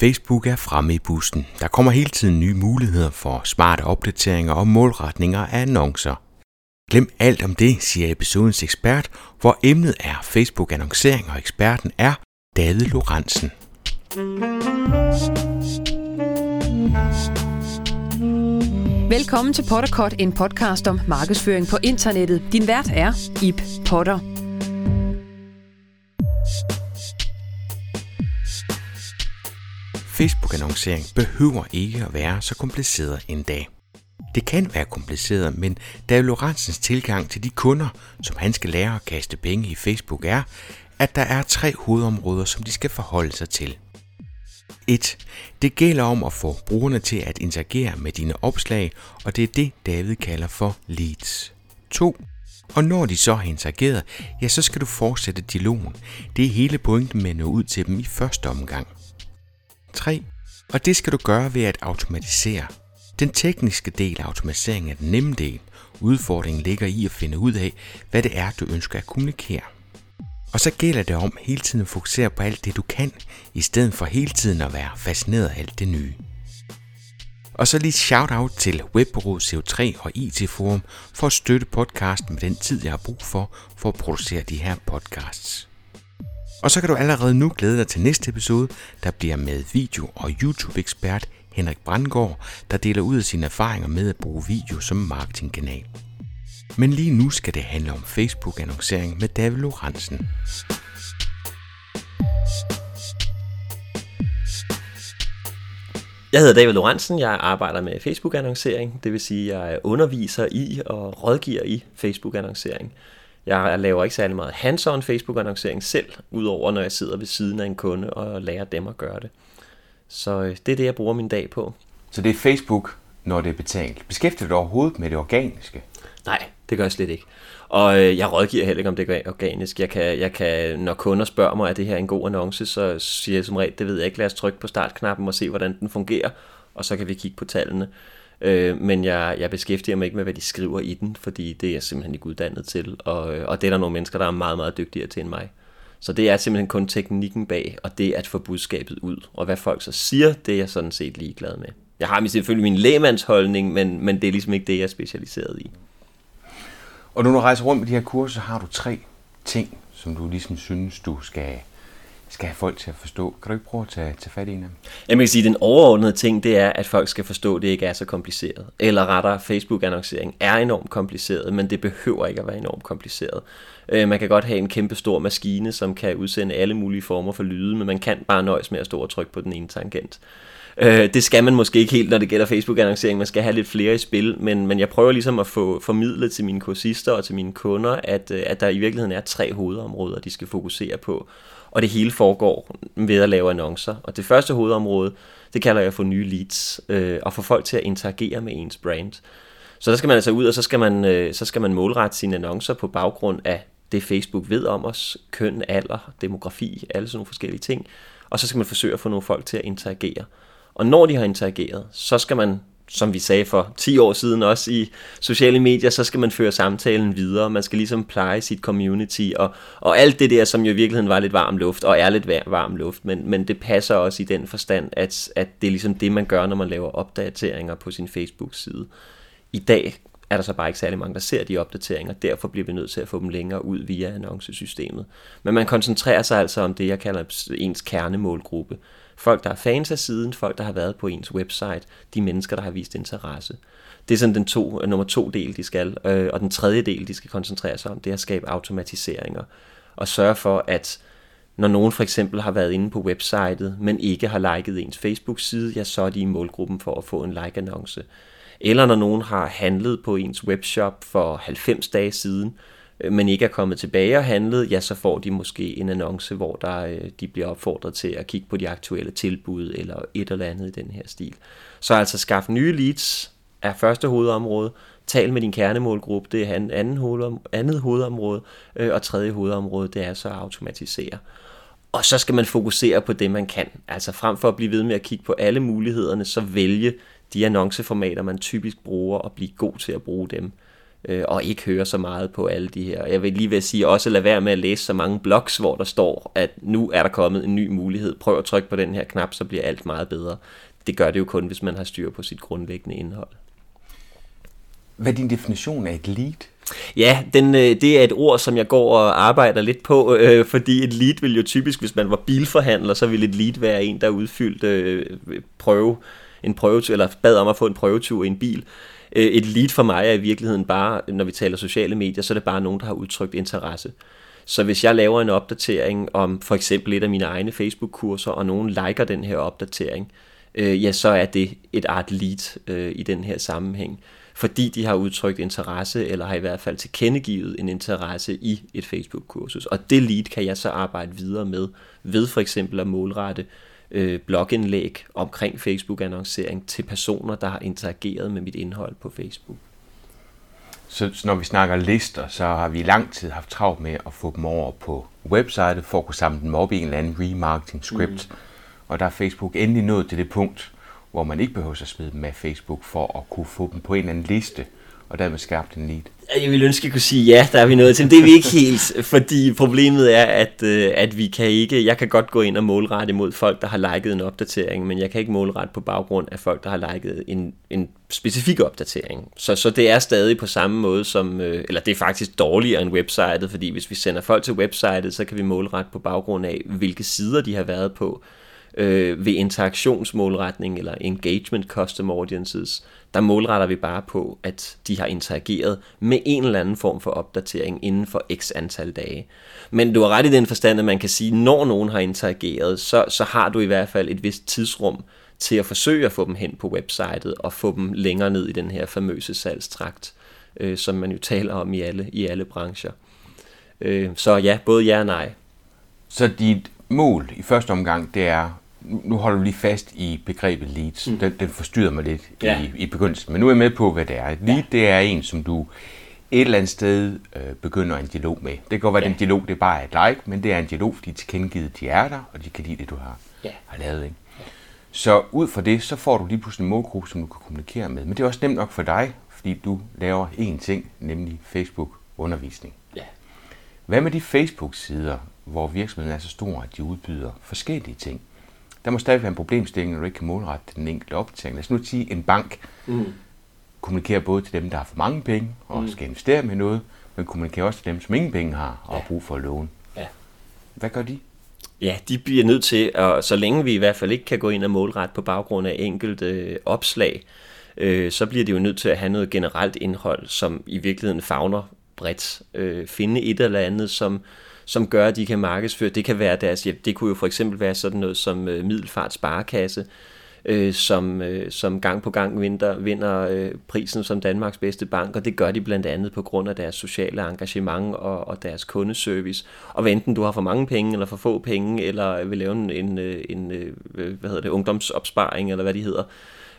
Facebook er fremme i bussen. Der kommer hele tiden nye muligheder for smarte opdateringer og målretninger af annoncer. Glem alt om det, siger episodens ekspert, hvor emnet er Facebook-annoncering, og eksperten er David Lorentzen. Velkommen til Potterkort, en podcast om markedsføring på internettet. Din vært er Ip Potter. Facebook-annoncering behøver ikke at være så kompliceret en dag. Det kan være kompliceret, men David Lorentzens tilgang til de kunder, som han skal lære at kaste penge i Facebook, er, at der er tre hovedområder, som de skal forholde sig til. 1. Det gælder om at få brugerne til at interagere med dine opslag, og det er det, David kalder for leads. 2. Og når de så har interageret, ja, så skal du fortsætte dialogen. Det er hele pointen med at nå ud til dem i første omgang. 3. Og det skal du gøre ved at automatisere. Den tekniske del af automatiseringen er den nemme del. Udfordringen ligger i at finde ud af, hvad det er, du ønsker at kommunikere. Og så gælder det om hele tiden at fokusere på alt det, du kan, i stedet for hele tiden at være fascineret af alt det nye. Og så lige shout-out til Webbureau CO3 og IT Forum for at støtte podcasten med den tid, jeg har brug for, for at producere de her podcasts. Og så kan du allerede nu glæde dig til næste episode, der bliver med video- og YouTube-ekspert Henrik Brandgaard, der deler ud af sine erfaringer med at bruge video som marketingkanal. Men lige nu skal det handle om Facebook-annoncering med David Lorentzen. Jeg hedder David Lorentzen, jeg arbejder med Facebook-annoncering, det vil sige, at jeg underviser i og rådgiver i Facebook-annoncering. Jeg laver ikke særlig meget hands-on Facebook-annoncering selv, udover når jeg sidder ved siden af en kunde og lærer dem at gøre det. Så øh, det er det, jeg bruger min dag på. Så det er Facebook, når det er betalt. Beskæftiger du dig overhovedet med det organiske? Nej, det gør jeg slet ikke. Og øh, jeg rådgiver heller ikke, om det er organisk. Jeg kan, jeg kan, når kunder spørger mig, er det her en god annonce, så siger jeg som regel, det ved jeg ikke, lad os trykke på startknappen og se, hvordan den fungerer, og så kan vi kigge på tallene. Øh, men jeg, jeg beskæftiger mig ikke med, hvad de skriver i den, fordi det er jeg simpelthen ikke uddannet til, og, øh, og det er der nogle mennesker, der er meget, meget dygtigere til end mig. Så det er simpelthen kun teknikken bag, og det at få budskabet ud. Og hvad folk så siger, det er jeg sådan set ligeglad med. Jeg har selvfølgelig min lægemandsholdning, men, men det er ligesom ikke det, jeg er specialiseret i. Og når du rejser rundt med de her kurser, så har du tre ting, som du ligesom synes, du skal, skal have folk til at forstå. Kan du ikke prøve at tage, tage fat i en af dem? Jeg kan sige, at den overordnede ting, det er, at folk skal forstå, at det ikke er så kompliceret. Eller rettere, Facebook-annoncering er enormt kompliceret, men det behøver ikke at være enormt kompliceret. Øh, man kan godt have en kæmpe stor maskine, som kan udsende alle mulige former for lyde, men man kan bare nøjes med at stå og trykke på den ene tangent. Øh, det skal man måske ikke helt, når det gælder Facebook-annoncering. Man skal have lidt flere i spil, men, men jeg prøver ligesom at få formidlet til mine kursister og til mine kunder, at, øh, at der i virkeligheden er tre hovedområder, de skal fokusere på. Og det hele foregår ved at lave annoncer. Og det første hovedområde, det kalder jeg for nye leads, øh, og få folk til at interagere med ens brand. Så der skal man altså ud, og så skal man, øh, så skal man målrette sine annoncer på baggrund af det Facebook ved om os, køn, alder, demografi, alle sådan nogle forskellige ting. Og så skal man forsøge at få nogle folk til at interagere. Og når de har interageret, så skal man, som vi sagde for 10 år siden også i sociale medier, så skal man føre samtalen videre. Man skal ligesom pleje sit community og, og alt det der, som jo i virkeligheden var lidt varm luft, og er lidt varm luft, men, men det passer også i den forstand, at, at det er ligesom det, man gør, når man laver opdateringer på sin Facebook-side. I dag er der så bare ikke særlig mange, der ser de opdateringer. Derfor bliver vi nødt til at få dem længere ud via annoncesystemet. Men man koncentrerer sig altså om det, jeg kalder ens kernemålgruppe. Folk, der er fans af siden, folk, der har været på ens website, de mennesker, der har vist interesse. Det er sådan den to, nummer to del, de skal. Øh, og den tredje del, de skal koncentrere sig om, det er at skabe automatiseringer. Og sørge for, at når nogen for eksempel har været inde på websitet, men ikke har liket ens Facebook-side, ja, så er de i målgruppen for at få en like-annonce. Eller når nogen har handlet på ens webshop for 90 dage siden, Øh, men ikke er kommet tilbage og handlet, ja, så får de måske en annonce, hvor der, øh, de bliver opfordret til at kigge på de aktuelle tilbud, eller et eller andet i den her stil. Så altså skaf nye leads er første hovedområde, tal med din kernemålgruppe, det er anden hovedom, andet hovedområde, øh, og tredje hovedområde, det er så at automatisere. Og så skal man fokusere på det, man kan. Altså frem for at blive ved med at kigge på alle mulighederne, så vælge de annonceformater, man typisk bruger, og blive god til at bruge dem øh, og ikke høre så meget på alle de her. Jeg vil lige ved sige, også lade være med at læse så mange blogs, hvor der står, at nu er der kommet en ny mulighed. Prøv at trykke på den her knap, så bliver alt meget bedre. Det gør det jo kun, hvis man har styr på sit grundlæggende indhold. Hvad er din definition af et lead? Ja, den, øh, det er et ord, som jeg går og arbejder lidt på, øh, fordi et lead vil jo typisk, hvis man var bilforhandler, så ville et lead være en, der udfyldte øh, prøve, en prøvetur, eller bad om at få en prøvetur i en bil. Øh, et lead for mig er i virkeligheden bare, når vi taler sociale medier, så er det bare nogen, der har udtrykt interesse. Så hvis jeg laver en opdatering om for eksempel et af mine egne Facebook-kurser, og nogen liker den her opdatering, øh, ja, så er det et art lead øh, i den her sammenhæng fordi de har udtrykt interesse, eller har i hvert fald tilkendegivet en interesse i et Facebook-kursus. Og det lead kan jeg så arbejde videre med, ved for eksempel at målrette øh, blogindlæg omkring Facebook-annoncering til personer, der har interageret med mit indhold på Facebook. Så, så når vi snakker lister, så har vi i lang tid haft travlt med at få dem over på websitet, for at kunne samle dem op i en eller anden remarketing script. Mm. Og der er Facebook endelig nået til det punkt, hvor man ikke behøver at smide dem med Facebook for at kunne få dem på en eller anden liste, og dermed skærpe din lead. Jeg vil ønske, at jeg kunne sige, ja, der er vi nået til, men det er vi ikke helt, fordi problemet er, at, øh, at vi kan ikke, jeg kan godt gå ind og målrette imod folk, der har liket en opdatering, men jeg kan ikke målrette på baggrund af folk, der har liket en, en specifik opdatering. Så, så det er stadig på samme måde som, øh, eller det er faktisk dårligere end websitet, fordi hvis vi sender folk til websitet, så kan vi målrette på baggrund af, hvilke sider de har været på, øh, ved interaktionsmålretning eller engagement custom audiences, der målretter vi bare på, at de har interageret med en eller anden form for opdatering inden for x antal dage. Men du har ret i den forstand, at man kan sige, at når nogen har interageret, så, så har du i hvert fald et vist tidsrum til at forsøge at få dem hen på websitet og få dem længere ned i den her famøse salgstrakt, øh, som man jo taler om i alle, i alle brancher. Øh, så ja, både ja og nej. Så dit mål i første omgang, det er nu holder du lige fast i begrebet leads. Mm. Den, den forstyrrer mig lidt ja. i, i begyndelsen. Men nu er jeg med på, hvad det er. Et lead, ja. det er en, som du et eller andet sted øh, begynder en dialog med. Det kan godt være, at ja. den dialog det er bare et like, men det er en dialog, fordi tilkendegivet, de er der, og de kan lide det, du har, ja. har lavet. Ikke? Ja. Så ud fra det, så får du lige pludselig en målgruppe, som du kan kommunikere med. Men det er også nemt nok for dig, fordi du laver én ting, nemlig Facebook-undervisning. Ja. Hvad med de Facebook-sider, hvor virksomheden er så stor, at de udbyder forskellige ting? Der må stadig være en problemstilling, når du ikke kan målrette den enkelte opdatering. Lad os nu sige, at en bank mm. kommunikerer både til dem, der har for mange penge og mm. skal investere med noget, men kommunikerer også til dem, som ingen penge har og ja. har brug for at låne. Ja. Hvad gør de? Ja, de bliver nødt til, og så længe vi i hvert fald ikke kan gå ind og målrette på baggrund af enkelte øh, opslag, øh, så bliver de jo nødt til at have noget generelt indhold, som i virkeligheden fagner bredt. Øh, finde et eller andet, som, som gør, at de kan markedsføre. Det kan være deres, hjælp. det kunne jo for eksempel være sådan noget som øh, Middelfart Sparekasse, øh, som, øh, som gang på gang vinder, vinder øh, prisen som Danmarks bedste bank, og det gør de blandt andet på grund af deres sociale engagement og, og deres kundeservice. Og hvad enten du har for mange penge eller for få penge, eller vil lave en, en, øh, en øh, øh, hvad hedder det, ungdomsopsparing, eller hvad de hedder,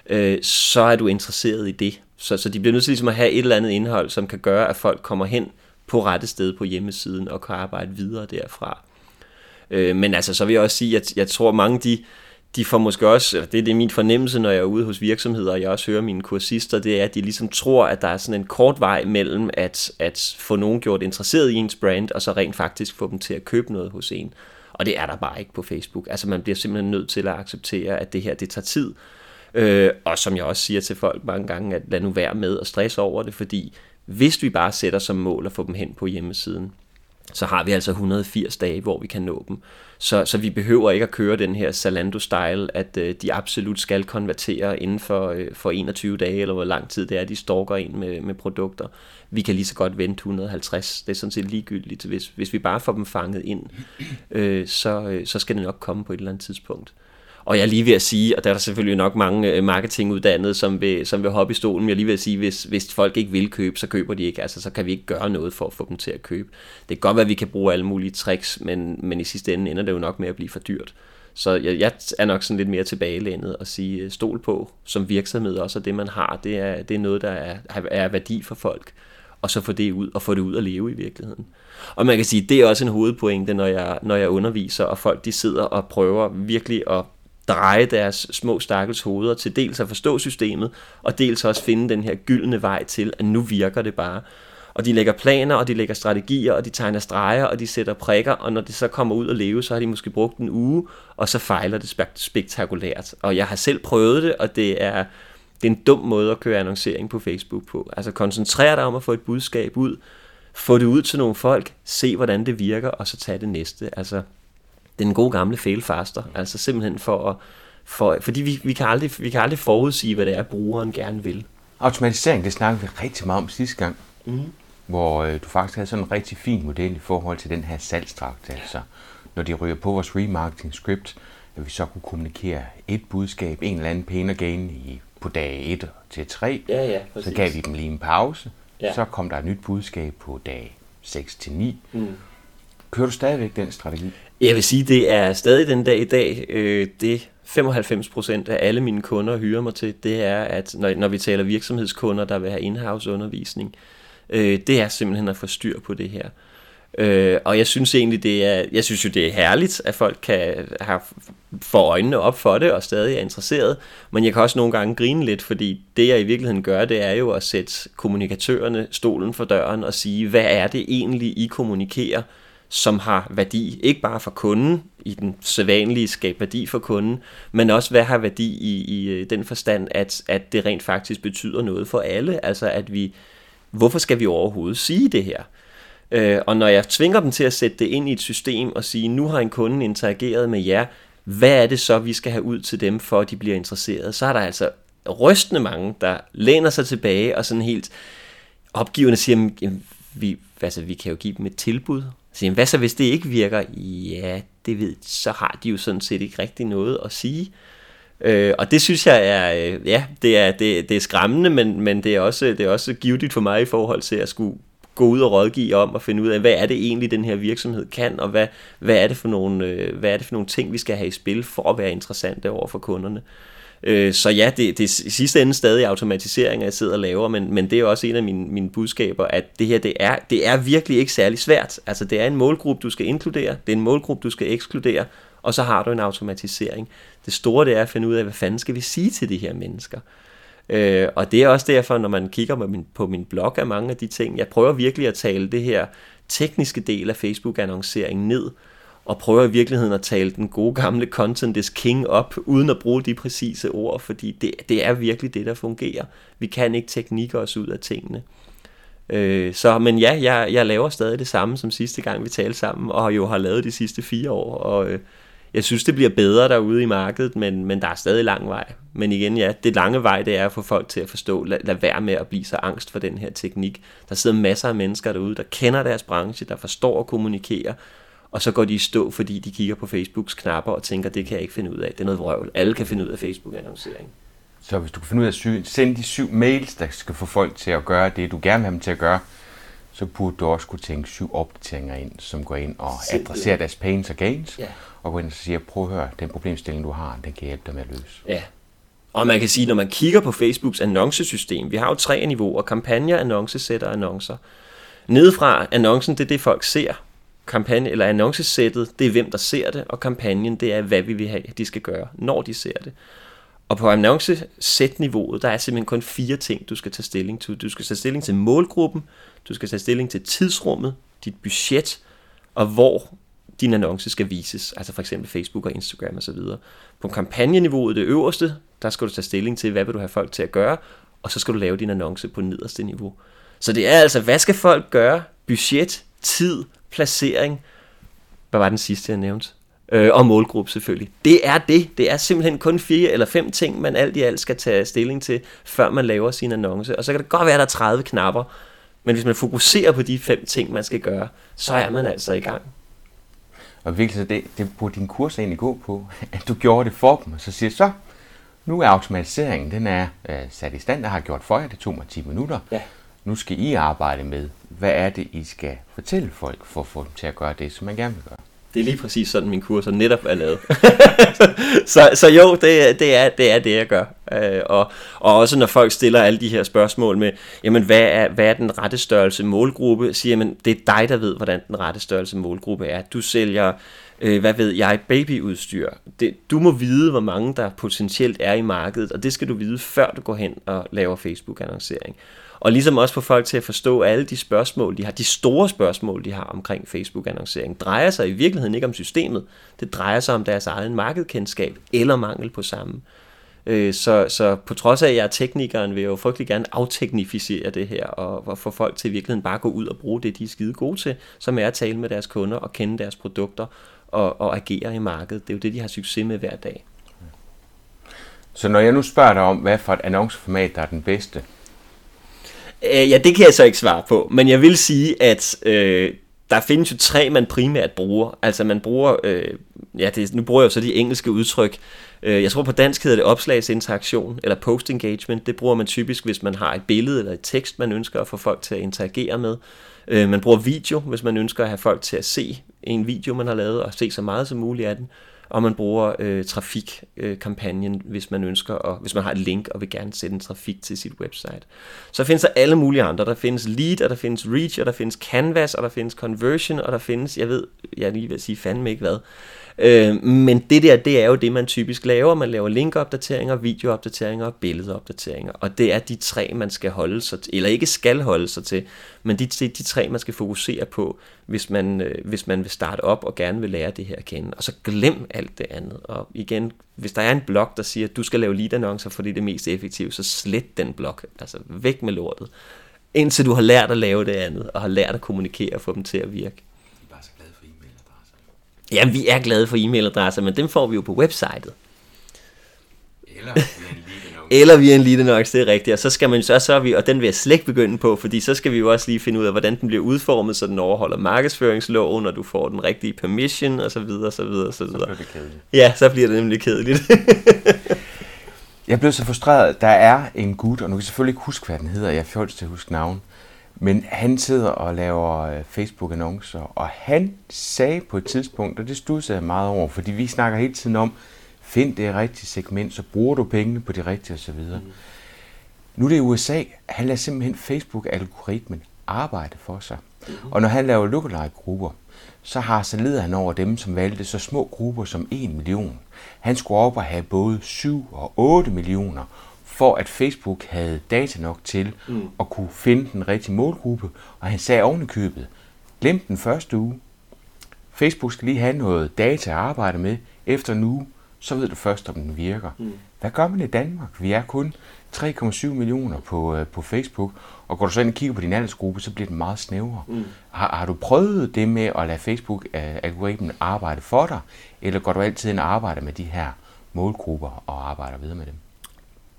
øh, så er du interesseret i det. Så, så de bliver nødt til ligesom at have et eller andet indhold, som kan gøre, at folk kommer hen på rette sted på hjemmesiden og kan arbejde videre derfra. Øh, men altså, så vil jeg også sige, at jeg tror mange de, de får måske også, det er det min fornemmelse, når jeg er ude hos virksomheder, og jeg også hører mine kursister, det er, at de ligesom tror, at der er sådan en kort vej mellem at, at få nogen gjort interesseret i ens brand, og så rent faktisk få dem til at købe noget hos en. Og det er der bare ikke på Facebook. Altså man bliver simpelthen nødt til at acceptere, at det her, det tager tid. Øh, og som jeg også siger til folk mange gange, at lad nu være med at stresse over det, fordi hvis vi bare sætter som mål at få dem hen på hjemmesiden, så har vi altså 180 dage, hvor vi kan nå dem. Så, så vi behøver ikke at køre den her Zalando-style, at øh, de absolut skal konvertere inden for, øh, for 21 dage, eller hvor lang tid det er, de stalker ind med, med produkter. Vi kan lige så godt vente 150. Det er sådan set ligegyldigt. Hvis, hvis vi bare får dem fanget ind, øh, så, øh, så skal det nok komme på et eller andet tidspunkt. Og jeg er lige ved at sige, og der er der selvfølgelig nok mange øh, marketinguddannede, som vil, som vil hoppe i stolen, men jeg er lige ved at sige, hvis, hvis folk ikke vil købe, så køber de ikke. Altså, så kan vi ikke gøre noget for at få dem til at købe. Det kan godt være, at vi kan bruge alle mulige tricks, men, men i sidste ende ender det jo nok med at blive for dyrt. Så jeg, jeg er nok sådan lidt mere tilbagelænet og sige, øh, stol på som virksomhed også, og det man har, det er, det er noget, der er, er værdi for folk og så få det ud, og få det ud at leve i virkeligheden. Og man kan sige, det er også en hovedpointe, når jeg, når jeg underviser, og folk de sidder og prøver virkelig at dreje deres små stakkels hoveder til dels at forstå systemet, og dels også finde den her gyldne vej til, at nu virker det bare. Og de lægger planer, og de lægger strategier, og de tegner streger, og de sætter prikker, og når det så kommer ud at leve, så har de måske brugt en uge, og så fejler det spektakulært. Og jeg har selv prøvet det, og det er, det er en dum måde at køre annoncering på Facebook på. Altså koncentrere dig om at få et budskab ud, få det ud til nogle folk, se hvordan det virker, og så tage det næste. Altså, den gode gamle fail faster, altså simpelthen for at, for, fordi vi, vi, kan aldrig, vi kan aldrig forudsige, hvad det er, brugeren gerne vil. Automatisering, det snakkede vi rigtig meget om sidste gang, mm. hvor øh, du faktisk havde sådan en rigtig fin model i forhold til den her salgstrakt. Altså, når de ryger på vores remarketing script, at vi så kunne kommunikere et budskab, en eller anden pæn gain i, på dag 1 til 3. Ja, ja, så gav vi dem lige en pause. Ja. Så kom der et nyt budskab på dag 6 til 9. Mm. Kører du stadigvæk den strategi? Jeg vil sige, det er stadig den dag i dag, øh, det 95% af alle mine kunder hyrer mig til, det er, at når, når vi taler virksomhedskunder, der vil have in-house undervisning, øh, det er simpelthen at få styr på det her. Øh, og jeg synes egentlig, det er, jeg synes jo, det er herligt, at folk kan have få øjnene op for det og stadig er interesseret. Men jeg kan også nogle gange grine lidt, fordi det jeg i virkeligheden gør, det er jo at sætte kommunikatørerne stolen for døren og sige, hvad er det egentlig, I kommunikerer, som har værdi, ikke bare for kunden, i den sædvanlige skab værdi for kunden, men også hvad har værdi i, i øh, den forstand, at, at det rent faktisk betyder noget for alle. Altså at vi, hvorfor skal vi overhovedet sige det her? Øh, og når jeg tvinger dem til at sætte det ind i et system og sige, nu har en kunde interageret med jer, hvad er det så, vi skal have ud til dem, for at de bliver interesseret? Så er der altså rystende mange, der læner sig tilbage og sådan helt opgivende siger, jamen, vi, altså, vi kan jo give dem et tilbud. Så, hvad så, hvis det ikke virker? Ja, det ved, så har de jo sådan set ikke rigtig noget at sige. Øh, og det synes jeg er, øh, ja, det er, det, det er skræmmende, men, men det, er også, det er også givetigt for mig i forhold til at skulle gå ud og rådgive om og finde ud af, hvad er det egentlig, den her virksomhed kan, og hvad, hvad, er, det for nogle, øh, hvad er det for nogle ting, vi skal have i spil for at være interessante over for kunderne. Øh, Øh, så ja, det, det er i sidste ende stadig automatisering, jeg sidder og laver, men, men det er også en af mine, mine budskaber, at det her, det er, det er virkelig ikke særlig svært. Altså, det er en målgruppe, du skal inkludere, det er en målgruppe, du skal ekskludere, og så har du en automatisering. Det store, det er at finde ud af, hvad fanden skal vi sige til de her mennesker? Øh, og det er også derfor, når man kigger på min, på min blog af mange af de ting, jeg prøver virkelig at tale det her tekniske del af Facebook-annoncering ned, og prøver i virkeligheden at tale den gode gamle content is king op, uden at bruge de præcise ord, fordi det, det er virkelig det, der fungerer. Vi kan ikke teknikke os ud af tingene. Øh, så, men ja, jeg, jeg laver stadig det samme som sidste gang, vi talte sammen, og jo har lavet de sidste fire år, og øh, jeg synes, det bliver bedre derude i markedet, men, men der er stadig lang vej. Men igen, ja, det lange vej, det er at få folk til at forstå, lad, lad være med at blive så angst for den her teknik. Der sidder masser af mennesker derude, der kender deres branche, der forstår at kommunikere, og så går de i stå, fordi de kigger på Facebooks knapper og tænker, det kan jeg ikke finde ud af. Det er noget vrøvl. Alle kan finde ud af Facebook-annoncering. Så hvis du kan finde ud af at sende de syv mails, der skal få folk til at gøre det, du gerne vil have dem til at gøre, så burde du også kunne tænke syv opdateringer ind, som går ind og adresserer deres pains og gains, ja. og går ind og siger, prøv at høre, den problemstilling, du har, den kan hjælpe dig med at løse. Ja, og man kan sige, når man kigger på Facebooks annoncesystem, vi har jo tre niveauer, kampagner, annoncesætter og annoncer. Nedefra, annoncen, det er det, folk ser. Kampagne, eller annoncesættet, det er hvem, der ser det, og kampagnen, det er, hvad vi vil have, de skal gøre, når de ser det. Og på annoncesætniveauet, der er simpelthen kun fire ting, du skal tage stilling til. Du skal tage stilling til målgruppen, du skal tage stilling til tidsrummet, dit budget, og hvor din annonce skal vises, altså for eksempel Facebook og Instagram osv. På kampagneniveauet, det øverste, der skal du tage stilling til, hvad vil du have folk til at gøre, og så skal du lave din annonce på nederste niveau. Så det er altså, hvad skal folk gøre? Budget, tid, placering. Hvad var den sidste, jeg nævnte? Øh, og målgruppe selvfølgelig. Det er det. Det er simpelthen kun fire eller fem ting, man alt i alt skal tage stilling til, før man laver sin annonce. Og så kan det godt være, at der er 30 knapper, men hvis man fokuserer på de fem ting, man skal gøre, så er man altså i gang. Og virkelig, så det, det burde din kurs egentlig gå på, at du gjorde det for dem, og så siger så, nu er automatiseringen, den er øh, sat i stand, der har gjort for jer, det tog mig 10 minutter. Ja. Nu skal I arbejde med, hvad er det, I skal fortælle folk, for at få dem til at gøre det, som man gerne vil gøre. Det er lige præcis sådan, min kurser netop er lavet. så, så jo, det, det, er, det er det, jeg gør. Øh, og, og også når folk stiller alle de her spørgsmål med, jamen hvad er, hvad er den rette størrelse målgruppe, siger man, det er dig, der ved, hvordan den rette størrelse målgruppe er. Du sælger øh, hvad ved jeg, babyudstyr. Det, du må vide, hvor mange der potentielt er i markedet, og det skal du vide, før du går hen og laver Facebook-annoncering. Og ligesom også få folk til at forstå, alle de spørgsmål, de har, de store spørgsmål, de har omkring Facebook-annoncering, drejer sig i virkeligheden ikke om systemet. Det drejer sig om deres egen markedkendskab eller mangel på samme. Øh, så, så på trods af, at jeg er teknikeren, vil jeg jo frygtelig gerne afteknificere det her, og, og få folk til i virkeligheden bare at gå ud og bruge det, de er skide gode til, som er at tale med deres kunder og kende deres produkter og, og agere i markedet. Det er jo det, de har succes med hver dag. Så når jeg nu spørger dig om, hvad for et annonceformat, der er den bedste, Øh, ja, det kan jeg så ikke svare på, men jeg vil sige, at øh, der findes jo tre, man primært bruger. Altså man bruger, øh, ja, det, nu bruger jeg jo så de engelske udtryk. Øh, jeg tror på dansk hedder det opslagsinteraktion, eller post engagement. Det bruger man typisk, hvis man har et billede eller et tekst, man ønsker at få folk til at interagere med. Øh, man bruger video, hvis man ønsker at have folk til at se en video, man har lavet, og se så meget som muligt af den og man bruger øh, trafikkampagnen, øh, hvis man ønsker, og hvis man har et link og vil gerne sætte en trafik til sit website. Så findes der alle mulige andre. Der findes lead, og der findes reach, og der findes canvas, og der findes conversion, og der findes, jeg ved, jeg lige vil sige fandme ikke hvad. Øh, men det der, det er jo det, man typisk laver. Man laver linkopdateringer, videoopdateringer og billedopdateringer. Og det er de tre, man skal holde sig til, eller ikke skal holde sig til, men de, de, de tre, man skal fokusere på, hvis man, øh, hvis man vil starte op og gerne vil lære det her at kende. Og så glem alt det andet. Og igen, hvis der er en blog, der siger, at du skal lave lead-annoncer, fordi det er mest effektive, så slet den blog. Altså væk med lortet. Indtil du har lært at lave det andet, og har lært at kommunikere og få dem til at virke. Ja, vi er glade for e-mailadresser, men dem får vi jo på websitet. Eller via en Eller via en lead det er rigtigt. Og så skal man så, så er vi, og den vil jeg slet ikke begynde på, fordi så skal vi jo også lige finde ud af, hvordan den bliver udformet, så den overholder markedsføringsloven, og du får den rigtige permission, og så videre, og så videre, og så videre. Så bliver det kedeligt. Ja, så bliver det nemlig kedeligt. jeg blev så frustreret. Der er en gut, og nu kan jeg selvfølgelig ikke huske, hvad den hedder. Jeg får til at huske navn. Men han sidder og laver øh, Facebook-annoncer, og han sagde på et tidspunkt, og det studsede jeg meget over, fordi vi snakker hele tiden om, find det rigtige segment, så bruger du pengene på det rigtige osv. Mm. Nu er det USA, han lader simpelthen Facebook-algoritmen arbejde for sig. Mm. Og når han laver lookalike-grupper, så har så leder han over dem, som valgte så små grupper som 1 million. Han skulle op og have både 7 og 8 millioner, for at Facebook havde data nok til mm. at kunne finde den rigtige målgruppe, og han sagde oven i købet, glem den første uge. Facebook skal lige have noget data at arbejde med. Efter uge, så ved du først, om den virker. Mm. Hvad gør man i Danmark? Vi er kun 3,7 millioner på, uh, på Facebook, og går du så ind og kigger på din aldersgruppe, så bliver den meget snævrere. Mm. Har, har du prøvet det med at lade Facebook-algoritmen uh, arbejde for dig, eller går du altid ind og arbejder med de her målgrupper og arbejder videre med dem?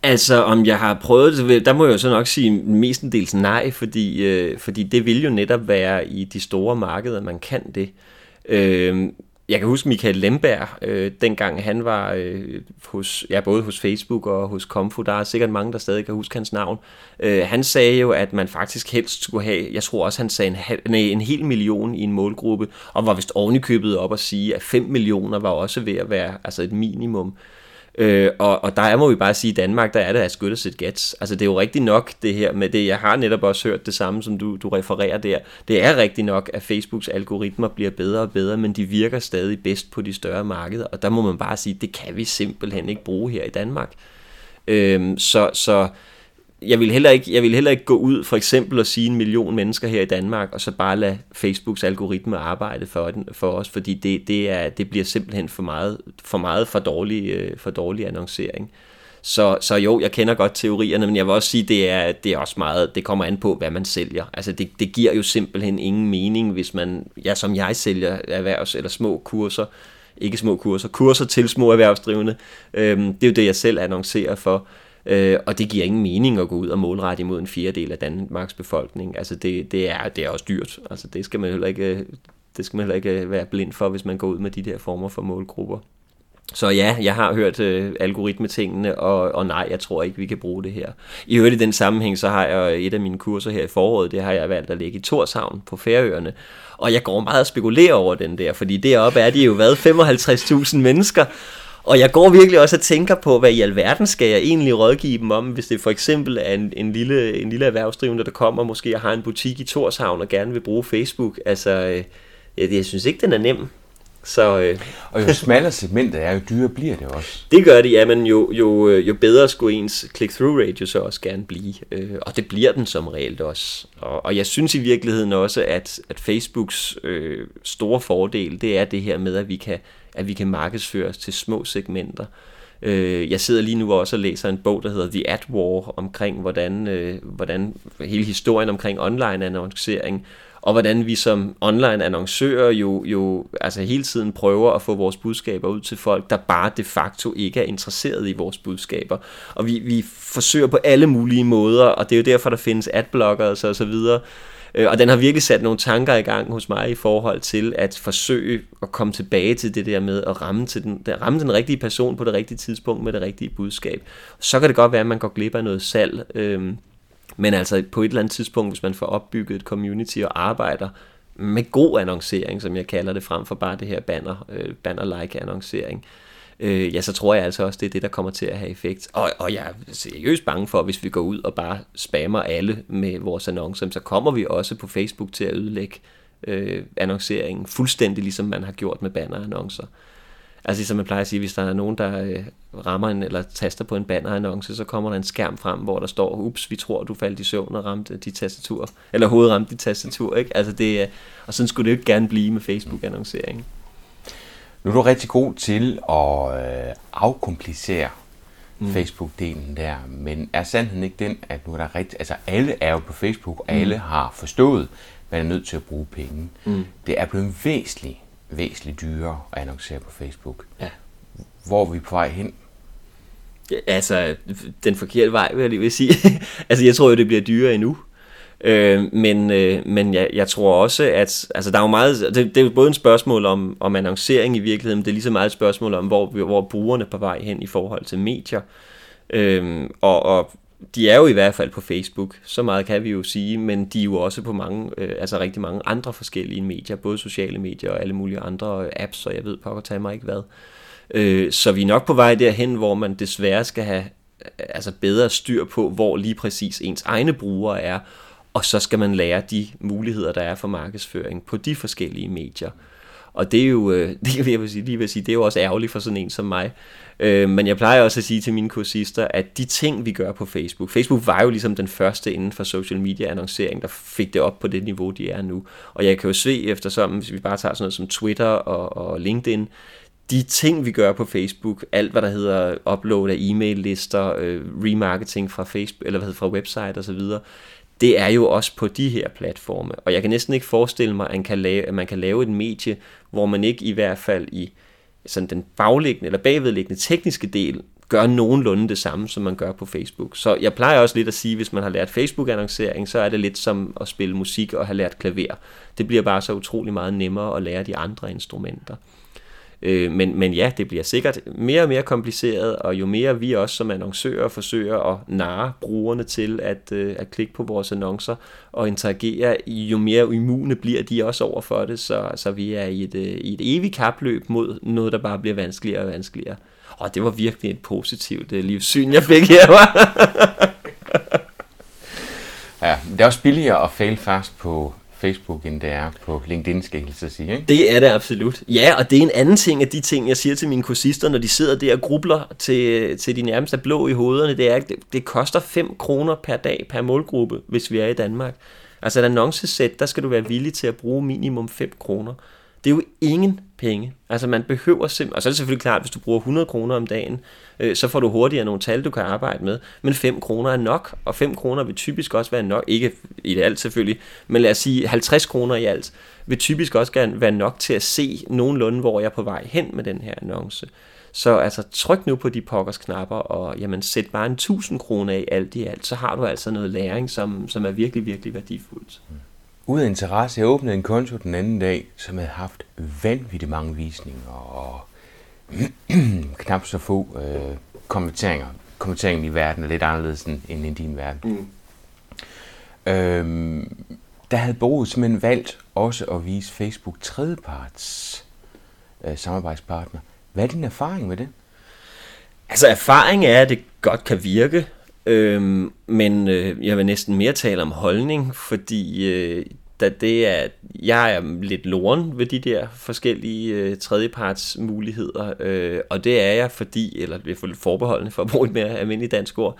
Altså, om jeg har prøvet det, der må jeg jo så nok sige mestendels nej, fordi, øh, fordi det vil jo netop være i de store markeder, man kan det. Øh, jeg kan huske Michael Lemberg, øh, dengang han var øh, hos, ja, både hos Facebook og hos Comfo, der er sikkert mange, der stadig kan huske hans navn. Øh, han sagde jo, at man faktisk helst skulle have, jeg tror også, han sagde en, halv, nej, en hel million i en målgruppe, og var vist ovenikøbet op at sige, at 5 millioner var også ved at være altså et minimum. Øh, Øh, og, og der må vi bare sige, at i Danmark, der er det as good as gets. Altså det er jo rigtigt nok det her med det, jeg har netop også hørt det samme, som du, du refererer der. Det er rigtigt nok, at Facebooks algoritmer bliver bedre og bedre, men de virker stadig bedst på de større markeder, og der må man bare sige, det kan vi simpelthen ikke bruge her i Danmark. Øh, så, så jeg vil, heller ikke, jeg vil heller ikke gå ud for eksempel og sige en million mennesker her i Danmark, og så bare lade Facebooks algoritme arbejde for, den, for os, fordi det, det, er, det bliver simpelthen for meget for, meget for, dårlig, øh, for dårlig annoncering. Så, så jo, jeg kender godt teorierne, men jeg vil også sige, det er, det er også meget, det kommer an på, hvad man sælger. Altså det, det giver jo simpelthen ingen mening, hvis man, ja som jeg sælger erhvervs- eller små kurser, ikke små kurser, kurser til små erhvervsdrivende. Øhm, det er jo det, jeg selv annoncerer for. Øh, og det giver ingen mening at gå ud og målrette imod en fjerdedel af Danmarks befolkning. Altså det, det, er, det er også dyrt. Altså det skal man heller ikke, øh, det skal man heller ikke øh, være blind for, hvis man går ud med de der former for målgrupper. Så ja, jeg har hørt øh, algoritmetingene, og, og nej, jeg tror ikke, vi kan bruge det her. I øvrigt i den sammenhæng, så har jeg et af mine kurser her i foråret, det har jeg valgt at lægge i Torshavn på Færøerne. Og jeg går meget og spekulerer over den der, fordi deroppe er de jo hvad, 55.000 mennesker, og jeg går virkelig også og tænker på, hvad i alverden skal jeg egentlig rådgive dem om, hvis det for eksempel er en, en, lille, en lille erhvervsdrivende, der kommer måske og har en butik i Torshavn og gerne vil bruge Facebook. Altså, øh, jeg, jeg synes ikke, den er nem. Så, øh, og jo smallere segmentet er, jo dyrere bliver det også. Det gør det, ja, men jo, jo, øh, jo bedre skulle ens click-through rate så også gerne blive. Øh, og det bliver den som reelt også. Og, og jeg synes i virkeligheden også, at, at Facebooks øh, store fordel, det er det her med, at vi kan, at vi kan markedsføres til små segmenter. Øh, jeg sidder lige nu også og læser en bog, der hedder The Ad War, omkring hvordan, øh, hvordan hele historien omkring online annoncering, og hvordan vi som online annoncører jo, jo altså hele tiden prøver at få vores budskaber ud til folk, der bare de facto ikke er interesseret i vores budskaber. Og vi, vi forsøger på alle mulige måder, og det er jo derfor, der findes adblockers og så videre, Øh, og den har virkelig sat nogle tanker i gang hos mig i forhold til at forsøge at komme tilbage til det der med at ramme, til den, ramme den rigtige person på det rigtige tidspunkt med det rigtige budskab. Så kan det godt være, at man går glip af noget salg, øhm, men altså på et eller andet tidspunkt, hvis man får opbygget et community og arbejder med god annoncering, som jeg kalder det, frem for bare det her banner, øh, banner-like annoncering, øh, øh, ja, så tror jeg altså også, det er det, der kommer til at have effekt. Og, og jeg er seriøst bange for, hvis vi går ud og bare spammer alle med vores annoncer, så kommer vi også på Facebook til at ødelægge øh, annonceringen, fuldstændig ligesom man har gjort med bannerannoncer. Altså ligesom man plejer at sige, hvis der er nogen, der øh, rammer en, eller taster på en bannerannonce, så kommer der en skærm frem, hvor der står, ups, vi tror, du faldt i søvn og ramte dit tastatur, eller hovedet ramte dit tastatur, ikke? Altså det, og sådan skulle det jo ikke gerne blive med Facebook-annoncering. Nu er du rigtig god til at øh, afkomplicere mm. Facebook-delen der, men er sandheden ikke den, at nu er der rigtig, altså alle er jo på Facebook, og mm. alle har forstået, man er nødt til at bruge penge. Mm. Det er blevet væsentligt, væsentligt dyrere at annoncere på Facebook. Ja. Hvor er vi på vej hen? Ja, altså, den forkerte vej, vil jeg lige vil sige. altså, jeg tror jo, det bliver dyrere endnu. Øh, men øh, men jeg, jeg tror også, at altså, der er jo meget, det, det er jo både en spørgsmål om, om annoncering i virkeligheden, men det er lige så meget et spørgsmål om, hvor, hvor brugerne er på vej hen i forhold til medier. Øh, og, og de er jo i hvert fald på Facebook, så meget kan vi jo sige, men de er jo også på mange, øh, altså rigtig mange andre forskellige medier, både sociale medier og alle mulige andre apps, og jeg ved pokker tage mig ikke hvad. Øh, så vi er nok på vej derhen, hvor man desværre skal have øh, altså bedre styr på, hvor lige præcis ens egne brugere er, og så skal man lære de muligheder, der er for markedsføring på de forskellige medier. Og det er jo, øh, det vil jeg sige, lige vil sige, det er jo også ærgerligt for sådan en som mig. Øh, men jeg plejer også at sige til mine kursister, at de ting, vi gør på Facebook, Facebook var jo ligesom den første inden for social media annoncering, der fik det op på det niveau, de er nu. Og jeg kan jo se eftersom, hvis vi bare tager sådan noget som Twitter og, og LinkedIn, de ting, vi gør på Facebook, alt hvad der hedder upload af e-mail-lister, øh, remarketing fra Facebook eller hvad hedder, fra website osv., det er jo også på de her platforme. Og jeg kan næsten ikke forestille mig, at man kan lave, at man kan lave et medie, hvor man ikke i hvert fald i sådan den bagliggende eller bagvedliggende tekniske del gør nogenlunde det samme, som man gør på Facebook. Så jeg plejer også lidt at sige, hvis man har lært Facebook-annoncering, så er det lidt som at spille musik og have lært klaver. Det bliver bare så utrolig meget nemmere at lære de andre instrumenter. Øh, men, men ja, det bliver sikkert mere og mere kompliceret, og jo mere vi også som annoncører forsøger at narre brugerne til at, øh, at klikke på vores annoncer og interagere, jo mere immune bliver de også over for det, så, så vi er i et, øh, i et evigt kapløb mod noget, der bare bliver vanskeligere og vanskeligere. Og det var virkelig et positivt øh, livssyn, jeg fik her, var. ja, det er også billigere at fail fast på Facebook, end det er på LinkedIn, skal jeg sige. Ikke? Det er det absolut. Ja, og det er en anden ting af de ting, jeg siger til mine kursister, når de sidder der og grubler til, til de nærmeste blå i hovederne, det er, at det, det koster 5 kroner per dag per målgruppe, hvis vi er i Danmark. Altså et annoncesæt, der skal du være villig til at bruge minimum 5 kroner. Det er jo ingen penge. Altså man behøver simpelthen, og så er det selvfølgelig klart, hvis du bruger 100 kroner om dagen, øh, så får du hurtigere nogle tal, du kan arbejde med. Men 5 kroner er nok, og 5 kroner vil typisk også være nok, ikke i det alt selvfølgelig, men lad os sige 50 kroner i alt, vil typisk også gerne være nok til at se nogenlunde, hvor jeg er på vej hen med den her annonce. Så altså tryk nu på de pokkers knapper, og jamen sæt bare en 1000 kroner i alt i alt, så har du altså noget læring, som, som er virkelig, virkelig værdifuldt. Mm ud af interesse, jeg åbnede en konto den anden dag, som havde haft vanvittigt mange visninger og knap så få øh, kommenteringer. Kommenteringen i verden er lidt anderledes end, end i din verden. Mm. Øhm, der havde bureauet simpelthen valgt også at vise Facebook tredjeparts øh, samarbejdspartner. Hvad er din erfaring med det? Altså erfaring er, at det godt kan virke. Øhm, men øh, jeg vil næsten mere tale om holdning, fordi øh, da det er, jeg er lidt loren ved de der forskellige øh, tredjeparts muligheder, øh, og det er jeg fordi, eller det er lidt forbeholdende for at bruge et mere almindeligt dansk ord,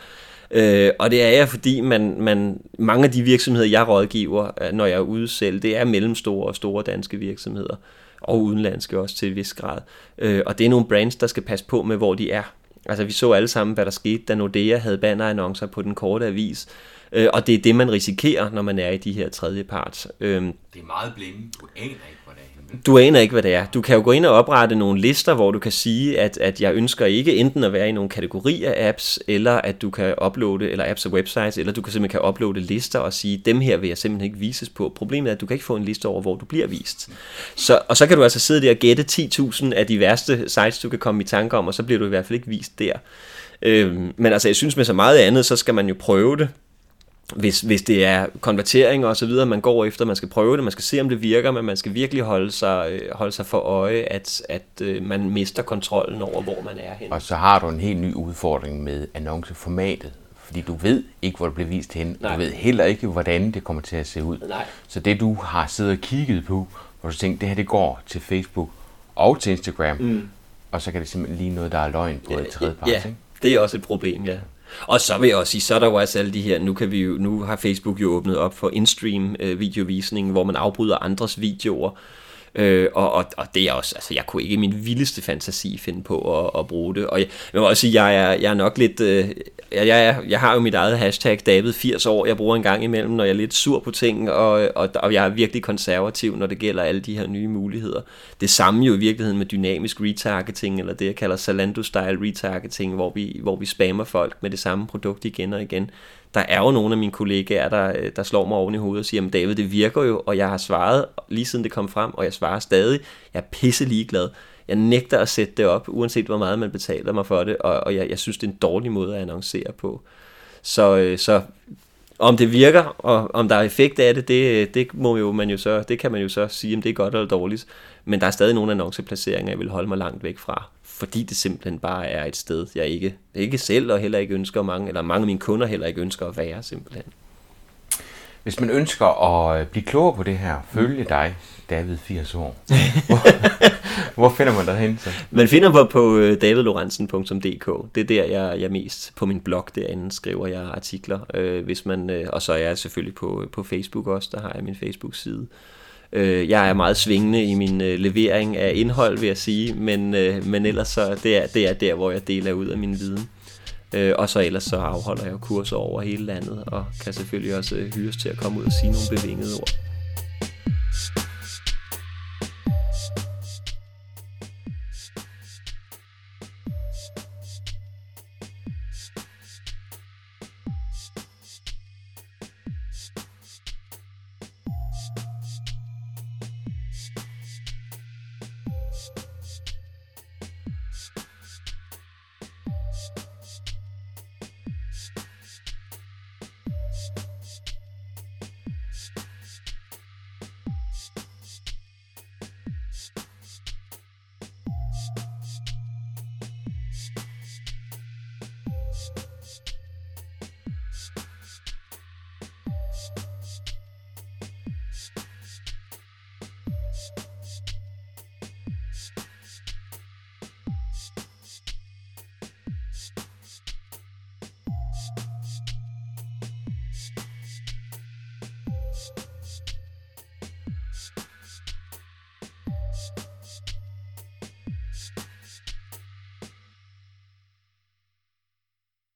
øh, og det er jeg fordi, man, man, mange af de virksomheder, jeg rådgiver, øh, når jeg er ude selv, det er mellemstore og store danske virksomheder, og udenlandske også til en vis grad. Øh, og det er nogle brands, der skal passe på med, hvor de er. Altså vi så alle sammen, hvad der skete, da Nordea havde bannerannoncer på den korte avis, Øh, og det er det, man risikerer, når man er i de her tredjeparts. Øh, det er meget blinde. Du aner ikke. Du aner ikke, hvad det er. Du kan jo gå ind og oprette nogle lister, hvor du kan sige, at, at jeg ønsker ikke enten at være i nogle kategorier af apps, eller at du kan uploade, eller apps og websites, eller du kan simpelthen kan uploade lister og sige, dem her vil jeg simpelthen ikke vises på. Problemet er, at du kan ikke få en liste over, hvor du bliver vist. Så, og så kan du altså sidde der og gætte 10.000 af de værste sites, du kan komme i tanke om, og så bliver du i hvert fald ikke vist der. Øhm, men altså, jeg synes med så meget andet, så skal man jo prøve det hvis, hvis det er konvertering og så videre, man går efter, man skal prøve det, man skal se, om det virker, men man skal virkelig holde sig, øh, holde sig for øje, at, at øh, man mister kontrollen over, hvor man er hen. Og så har du en helt ny udfordring med annonceformatet, fordi du ved ikke, hvor det bliver vist hen. Nej. Du ved heller ikke, hvordan det kommer til at se ud. Nej. Så det, du har siddet og kigget på, hvor du tænker, det her det går til Facebook og til Instagram, mm. og så kan det simpelthen lige noget, der er løgn på ja, et tredje part. Ja, ikke? det er også et problem, ja. Og så vil jeg også sige, så er der jo også alle de her, nu, kan vi jo, nu har Facebook jo åbnet op for in-stream øh, videovisning, hvor man afbryder andres videoer, Øh, og, og, og det er også, altså jeg kunne ikke i min vildeste fantasi finde på at, at bruge det. Og jeg, jeg må også sige, jeg er, jeg er nok lidt, øh, jeg, jeg, jeg har jo mit eget hashtag David 80 år, jeg bruger en gang imellem, når jeg er lidt sur på ting, og, og, og jeg er virkelig konservativ, når det gælder alle de her nye muligheder. Det samme jo i virkeligheden med dynamisk retargeting, eller det jeg kalder Zalando-style retargeting, hvor vi, hvor vi spammer folk med det samme produkt igen og igen der er jo nogle af mine kollegaer, der, øh, der slår mig oven i hovedet og siger, at David, det virker jo, og jeg har svaret lige siden det kom frem, og jeg svarer stadig. Jeg er pisse ligeglad. Jeg nægter at sætte det op, uanset hvor meget man betaler mig for det, og, og jeg, jeg synes, det er en dårlig måde at annoncere på. Så, øh, så om det virker, og om der er effekt af det, det, øh, det, må jo man jo så, det kan man jo så sige, om det er godt eller dårligt. Men der er stadig nogle annonceplaceringer, jeg vil holde mig langt væk fra fordi det simpelthen bare er et sted, jeg ikke, ikke selv og heller ikke ønsker mange, eller mange af mine kunder heller ikke ønsker at være simpelthen. Hvis man ønsker at blive klogere på det her, følge dig, David 80 år. Hvor, hvor finder man dig hen så? Man finder mig på øh, davidlorentzen.dk. Det er der, jeg, jeg mest på min blog derinde skriver jeg artikler. Øh, hvis man, øh, og så er jeg selvfølgelig på, på Facebook også, der har jeg min Facebook-side. Øh, jeg er meget svingende i min øh, levering af indhold, vil jeg sige, men, øh, men ellers så det er det er der, hvor jeg deler ud af min viden. Øh, og så ellers så afholder jeg kurser over hele landet, og kan selvfølgelig også øh, hyres til at komme ud og sige nogle bevingede ord.